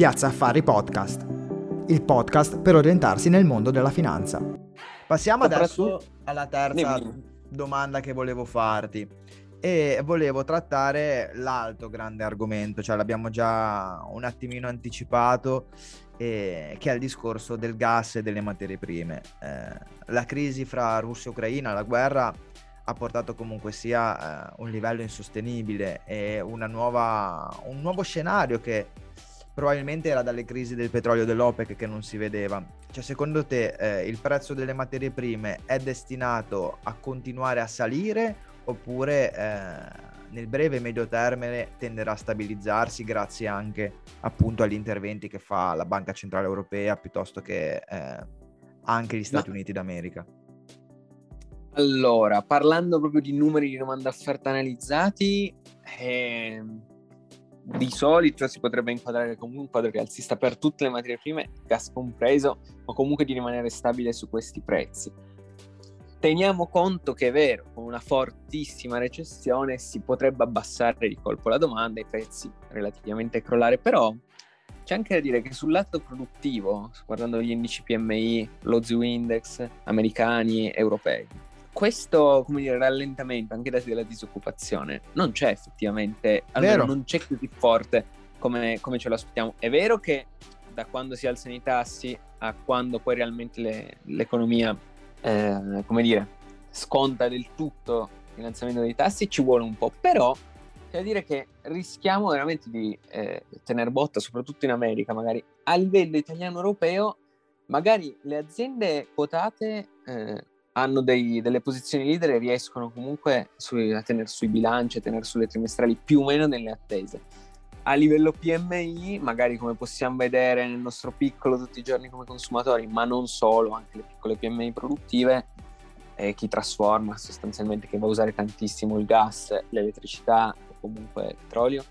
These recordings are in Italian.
Piazza Affari Podcast, il podcast per orientarsi nel mondo della finanza. Passiamo adesso alla terza domanda che volevo farti e volevo trattare l'altro grande argomento, cioè l'abbiamo già un attimino anticipato, eh, che è il discorso del gas e delle materie prime. Eh, la crisi fra Russia e Ucraina, la guerra, ha portato comunque sia eh, un livello insostenibile e nuova, un nuovo scenario che probabilmente era dalle crisi del petrolio dell'OPEC che non si vedeva. Cioè, secondo te eh, il prezzo delle materie prime è destinato a continuare a salire oppure eh, nel breve e medio termine tenderà a stabilizzarsi grazie anche appunto agli interventi che fa la Banca Centrale Europea piuttosto che eh, anche gli Stati no. Uniti d'America? Allora, parlando proprio di numeri di domanda offerta analizzati, eh, di solito si potrebbe inquadrare come un quadro rialzista per tutte le materie prime, gas compreso, o comunque di rimanere stabile su questi prezzi. Teniamo conto che è vero, con una fortissima recessione si potrebbe abbassare di colpo la domanda e i prezzi relativamente crollare, però c'è anche da dire che sul lato produttivo, guardando gli indici PMI, lo ZU Index americani, europei, questo come dire, rallentamento anche dati della disoccupazione non c'è effettivamente, almeno non c'è così forte come, come, ce lo aspettiamo. È vero che da quando si alzano i tassi a quando poi realmente le, l'economia, eh, come dire, sconta del tutto il finanziamento dei tassi ci vuole un po', però c'è da dire che rischiamo veramente di eh, tenere botta, soprattutto in America, magari a livello italiano-europeo, magari le aziende quotate eh, hanno dei, delle posizioni leader e riescono comunque su, a tenere sui bilanci, a tenere sulle trimestrali più o meno nelle attese. A livello PMI, magari come possiamo vedere nel nostro piccolo tutti i giorni come consumatori, ma non solo, anche le piccole PMI produttive, eh, chi trasforma sostanzialmente, che va a usare tantissimo il gas, l'elettricità o comunque il petrolio.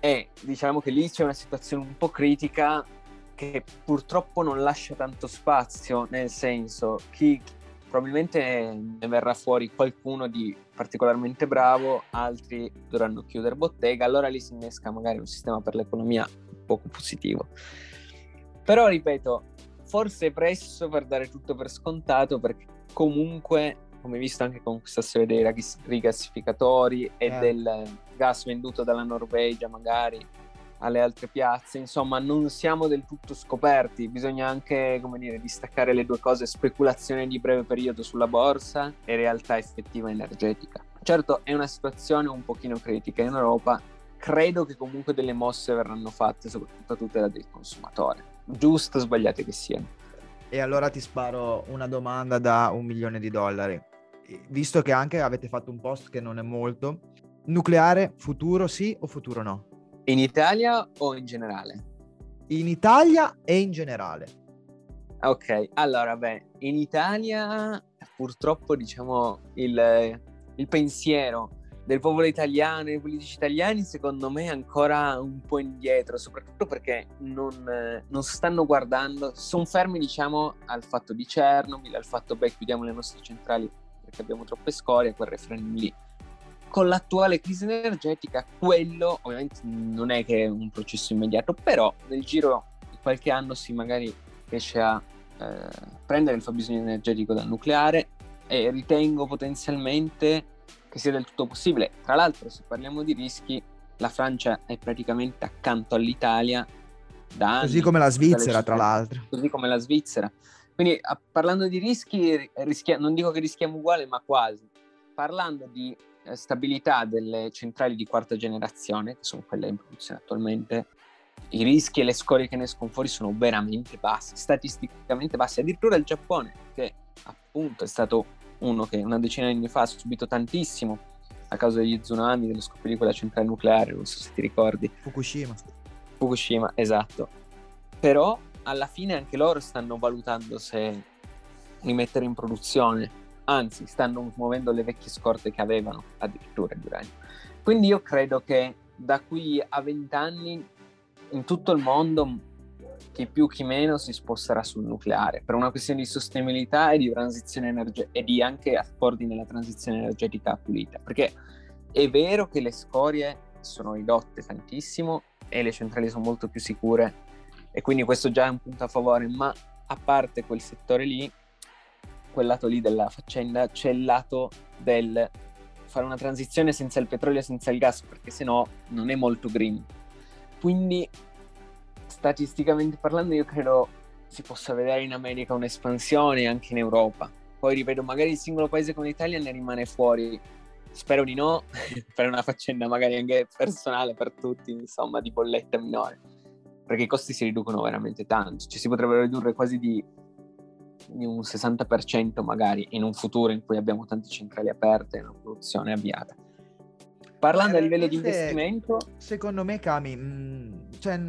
E diciamo che lì c'è una situazione un po' critica che purtroppo non lascia tanto spazio, nel senso chi probabilmente ne verrà fuori qualcuno di particolarmente bravo, altri dovranno chiudere bottega, allora lì si innesca magari un sistema per l'economia poco positivo. Però ripeto, forse è presto per dare tutto per scontato perché comunque, come visto anche con questa storia dei rigassificatori e eh. del gas venduto dalla Norvegia magari alle altre piazze, insomma non siamo del tutto scoperti, bisogna anche come dire, distaccare le due cose, speculazione di breve periodo sulla borsa e realtà effettiva energetica. Certo è una situazione un pochino critica in Europa, credo che comunque delle mosse verranno fatte soprattutto a tutela del consumatore, giusto o sbagliate che siano. E allora ti sparo una domanda da un milione di dollari. Visto che anche avete fatto un post che non è molto, nucleare futuro sì o futuro no? In Italia o in generale? In Italia e in generale. Ok, allora beh, in Italia purtroppo diciamo il, il pensiero del popolo italiano, dei politici italiani, secondo me è ancora un po' indietro, soprattutto perché non, non stanno guardando, sono fermi diciamo al fatto di Chernobyl, al fatto beh chiudiamo le nostre centrali perché abbiamo troppe scorie, quel referendum lì con l'attuale crisi energetica, quello ovviamente non è che è un processo immediato, però nel giro di qualche anno si magari riesce a eh, prendere il fabbisogno energetico dal nucleare e ritengo potenzialmente che sia del tutto possibile. Tra l'altro, se parliamo di rischi, la Francia è praticamente accanto all'Italia da anni. Così come la Svizzera, tra l'altro. Così come la Svizzera. Quindi a, parlando di rischi, rischia, non dico che rischiamo uguale, ma quasi. Parlando di stabilità delle centrali di quarta generazione, che sono quelle in produzione attualmente, i rischi e le scorie che ne escono fuori sono veramente bassi, statisticamente bassi. Addirittura il Giappone, che appunto è stato uno che una decina di anni fa ha subito tantissimo a causa degli tsunami, dello scoppio di quella centrale nucleare, non so se ti ricordi. Fukushima. Fukushima, esatto. Però alla fine anche loro stanno valutando se rimettere in produzione anzi stanno muovendo le vecchie scorte che avevano addirittura di uranio. Quindi io credo che da qui a vent'anni in tutto il mondo chi più chi meno si sposterà sul nucleare per una questione di sostenibilità e di transizione energetica e di anche accordi nella transizione energetica pulita perché è vero che le scorie sono ridotte tantissimo e le centrali sono molto più sicure e quindi questo già è un punto a favore, ma a parte quel settore lì, quel lato lì della faccenda, c'è il lato del fare una transizione senza il petrolio e senza il gas, perché sennò non è molto green. Quindi, statisticamente parlando, io credo si possa vedere in America un'espansione anche in Europa. Poi ripeto, magari il singolo paese come l'Italia ne rimane fuori. Spero di no, per una faccenda magari anche personale per tutti, insomma, di bolletta minore. Perché i costi si riducono veramente tanto. Ci si potrebbero ridurre quasi di di un 60% magari in un futuro in cui abbiamo tante centrali aperte e una produzione avviata. Parlando eh, a livello di investimento... Secondo me, Cami, mh, mm, cioè,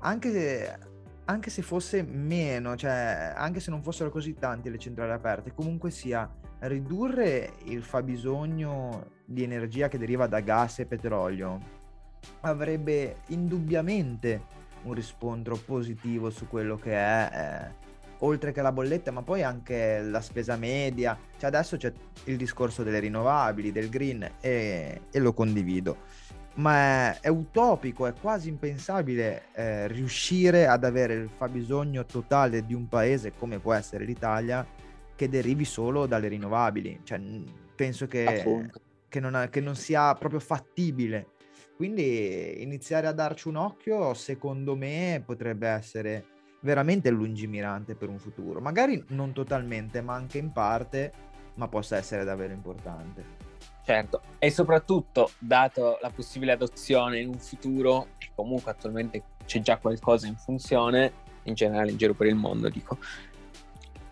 anche, se, anche se fosse meno, cioè anche se non fossero così tanti le centrali aperte, comunque sia ridurre il fabbisogno di energia che deriva da gas e petrolio avrebbe indubbiamente un riscontro positivo su quello che è eh, oltre che la bolletta, ma poi anche la spesa media. Cioè adesso c'è il discorso delle rinnovabili, del green e, e lo condivido. Ma è, è, utopico, è quasi impensabile eh, riuscire ad avere il fabbisogno totale di un paese come può essere l'Italia che derivi solo dalle rinnovabili. Cioè, penso che, che, non, che non sia proprio fattibile. Quindi iniziare a darci un occhio, secondo me, potrebbe essere veramente lungimirante per un futuro. Magari non totalmente, ma anche in parte, ma possa essere davvero importante. Certo, e soprattutto, dato la possibile adozione in un futuro, e comunque attualmente c'è già qualcosa in funzione, in generale in giro per il mondo, dico,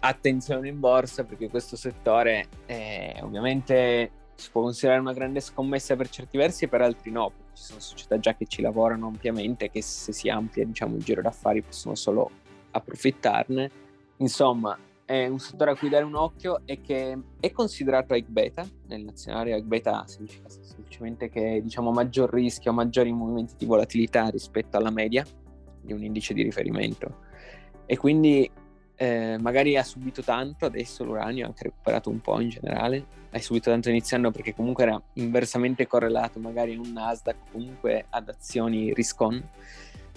attenzione in borsa perché questo settore è, ovviamente si può considerare una grande scommessa per certi versi e per altri no, ci sono società già che ci lavorano ampiamente che se si amplia diciamo, il giro d'affari possono solo approfittarne. Insomma, è un settore a cui dare un occhio e che è considerato high beta nel nazionale. High beta significa semplicemente che diciamo maggior rischio, maggiori movimenti di volatilità rispetto alla media di un indice di riferimento. E quindi eh, magari ha subito tanto, adesso l'uranio ha anche recuperato un po' in generale, ha subito tanto iniziando perché comunque era inversamente correlato magari a un Nasdaq, comunque ad azioni risk on,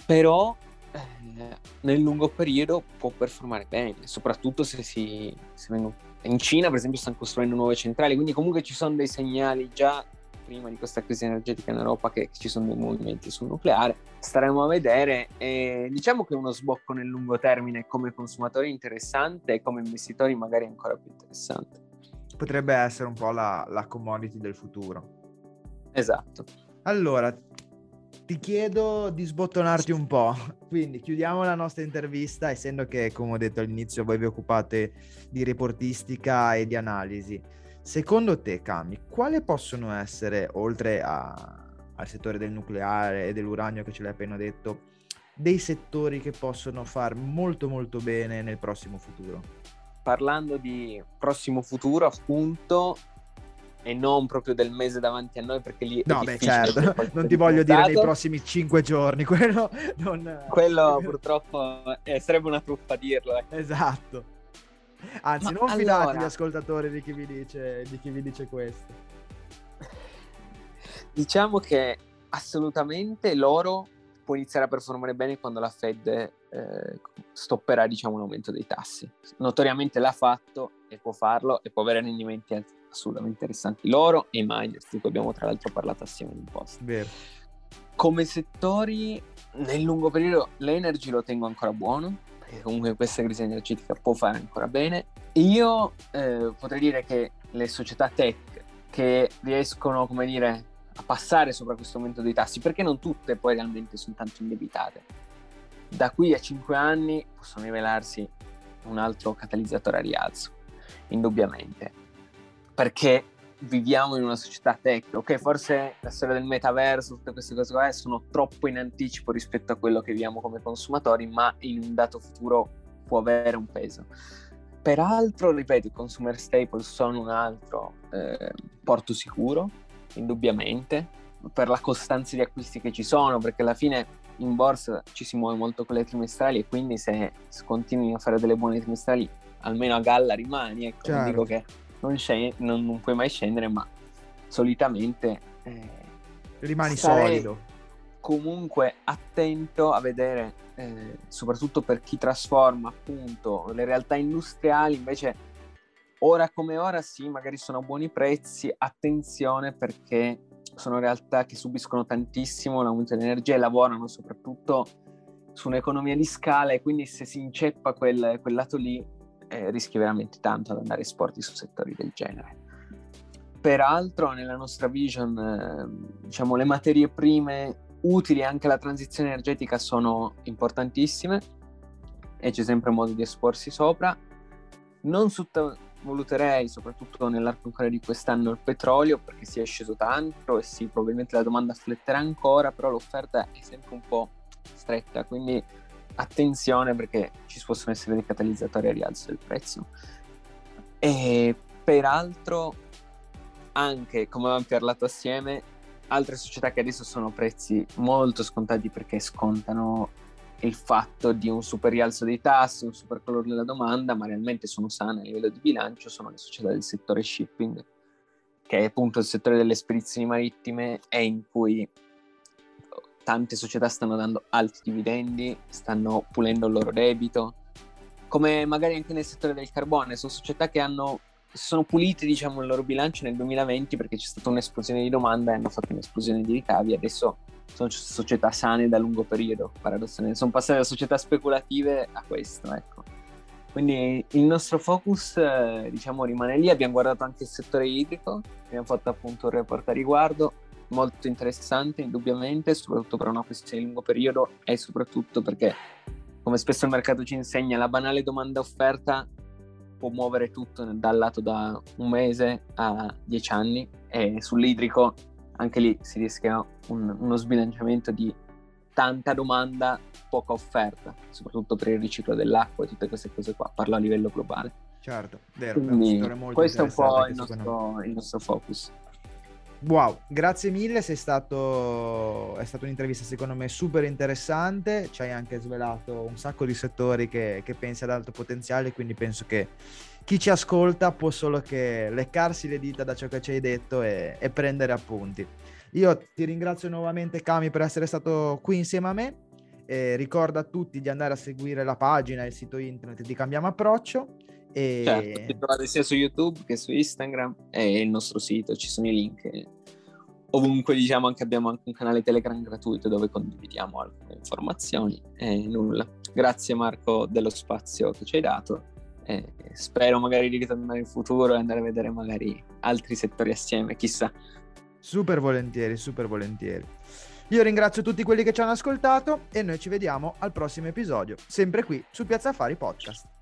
però eh, nel lungo periodo può performare bene, soprattutto se si se vengono... in Cina per esempio stanno costruendo nuove centrali, quindi comunque ci sono dei segnali già prima di questa crisi energetica in Europa che ci sono dei movimenti sul nucleare. Staremo a vedere. E diciamo che uno sbocco nel lungo termine come consumatori interessante e come investitori magari ancora più interessante. Potrebbe essere un po' la, la commodity del futuro. Esatto. Allora, ti chiedo di sbottonarti un po'. Quindi chiudiamo la nostra intervista, essendo che, come ho detto all'inizio, voi vi occupate di reportistica e di analisi. Secondo te, Cami, quali possono essere, oltre a, al settore del nucleare e dell'uranio che ce l'hai appena detto, dei settori che possono far molto molto bene nel prossimo futuro? Parlando di prossimo futuro, appunto, e non proprio del mese davanti a noi perché lì no beh certo non ti voglio dire nei prossimi cinque giorni quello non... quello purtroppo eh, sarebbe una truffa dirlo eh. esatto Anzi, Ma non allora... fidatevi gli ascoltatori di chi, vi dice, di chi vi dice questo. Diciamo che assolutamente l'oro può iniziare a performare bene quando la Fed eh, stopperà diciamo, un aumento dei tassi. Notoriamente l'ha fatto e può farlo e può avere rendimenti assolutamente interessanti. L'oro e i miners, di cui abbiamo tra l'altro parlato assieme in post. Vero. Come settori, nel lungo periodo l'energy lo tengo ancora buono, perché comunque questa crisi energetica può fare ancora bene. Io eh, potrei dire che le società tech che riescono, come dire, a passare sopra questo aumento dei tassi, perché non tutte poi realmente sono tanto indebitate, da qui a 5 anni possono rivelarsi un altro catalizzatore a rialzo, indubbiamente, perché viviamo in una società tech, ok, forse la storia del metaverso, tutte queste cose qua sono troppo in anticipo rispetto a quello che viviamo come consumatori, ma in un dato futuro può avere un peso. Peraltro, ripeto, i consumer staples sono un altro eh, porto sicuro, indubbiamente, per la costanza di acquisti che ci sono, perché alla fine in borsa ci si muove molto con le trimestrali e quindi se continui a fare delle buone trimestrali, almeno a galla rimani, ecco, dico che non, scend- non, non, puoi mai scendere, ma solitamente... Eh, Rimani solido. comunque attento a vedere, eh, soprattutto per chi trasforma appunto le realtà industriali, invece ora come ora sì, magari sono a buoni prezzi, attenzione perché sono realtà che subiscono tantissimo l'aumento dell'energia e lavorano soprattutto su un'economia di scala e quindi se si inceppa quel, quel lato lì eh, rischi veramente tanto ad andare esporti su settori del genere. Peraltro nella nostra vision eh, diciamo le materie prime utili anche alla transizione energetica sono importantissime e c'è sempre modo di esporsi sopra. Non sottovaluterei, soprattutto nell'arco ancora di quest'anno, il petrolio perché si è sceso tanto e sì, probabilmente la domanda affletterà ancora, però l'offerta è sempre un po' stretta, quindi attenzione perché ci possono essere dei catalizzatori a rialzo del prezzo. E peraltro anche, come avevamo parlato assieme, altre società che adesso sono prezzi molto scontati perché scontano il fatto di un super rialzo dei tassi, un super calore della domanda, ma realmente sono sane a livello di bilancio, sono le società del settore shipping, che è appunto il settore delle spedizioni marittime e in cui tante società stanno dando alti dividendi, stanno pulendo il loro debito, come magari anche nel settore del carbone, sono società che hanno sono puliti diciamo, il loro bilancio nel 2020 perché c'è stata un'esplosione di domanda e hanno fatto un'esplosione di ricavi. Adesso sono società sane da lungo periodo, paradossalmente. Sono passate da società speculative a questo, ecco. Quindi il nostro focus, eh, diciamo, rimane lì. Abbiamo guardato anche il settore idrico, abbiamo fatto appunto un report a riguardo, molto interessante indubbiamente, soprattutto per una questione di lungo periodo e soprattutto perché, come spesso il mercato ci insegna, la banale domanda-offerta può muovere tutto dal lato da un mese a dieci anni e sull'idrico anche lì si rischia un, uno sbilanciamento di tanta domanda, poca offerta, soprattutto per il riciclo dell'acqua e tutte queste cose qua, parlo a livello globale. Certo, vero. Quindi, questo è un po' il nostro, il nostro focus. Wow, grazie mille, stato... è stata un'intervista secondo me super interessante, ci hai anche svelato un sacco di settori che, che pensi ad alto potenziale, quindi penso che chi ci ascolta può solo che leccarsi le dita da ciò che ci hai detto e, e prendere appunti. Io ti ringrazio nuovamente Cami per essere stato qui insieme a me, ricorda a tutti di andare a seguire la pagina e il sito internet di Cambiamo Approccio e... Certo, trovate sia su YouTube che su Instagram e il nostro sito, ci sono i link. Ovunque diciamo anche abbiamo anche un canale Telegram gratuito dove condividiamo alcune informazioni e nulla. Grazie Marco dello spazio che ci hai dato e spero magari di ritornare in futuro e andare a vedere magari altri settori assieme, chissà. Super volentieri, super volentieri. Io ringrazio tutti quelli che ci hanno ascoltato e noi ci vediamo al prossimo episodio, sempre qui su Piazza Affari Podcast.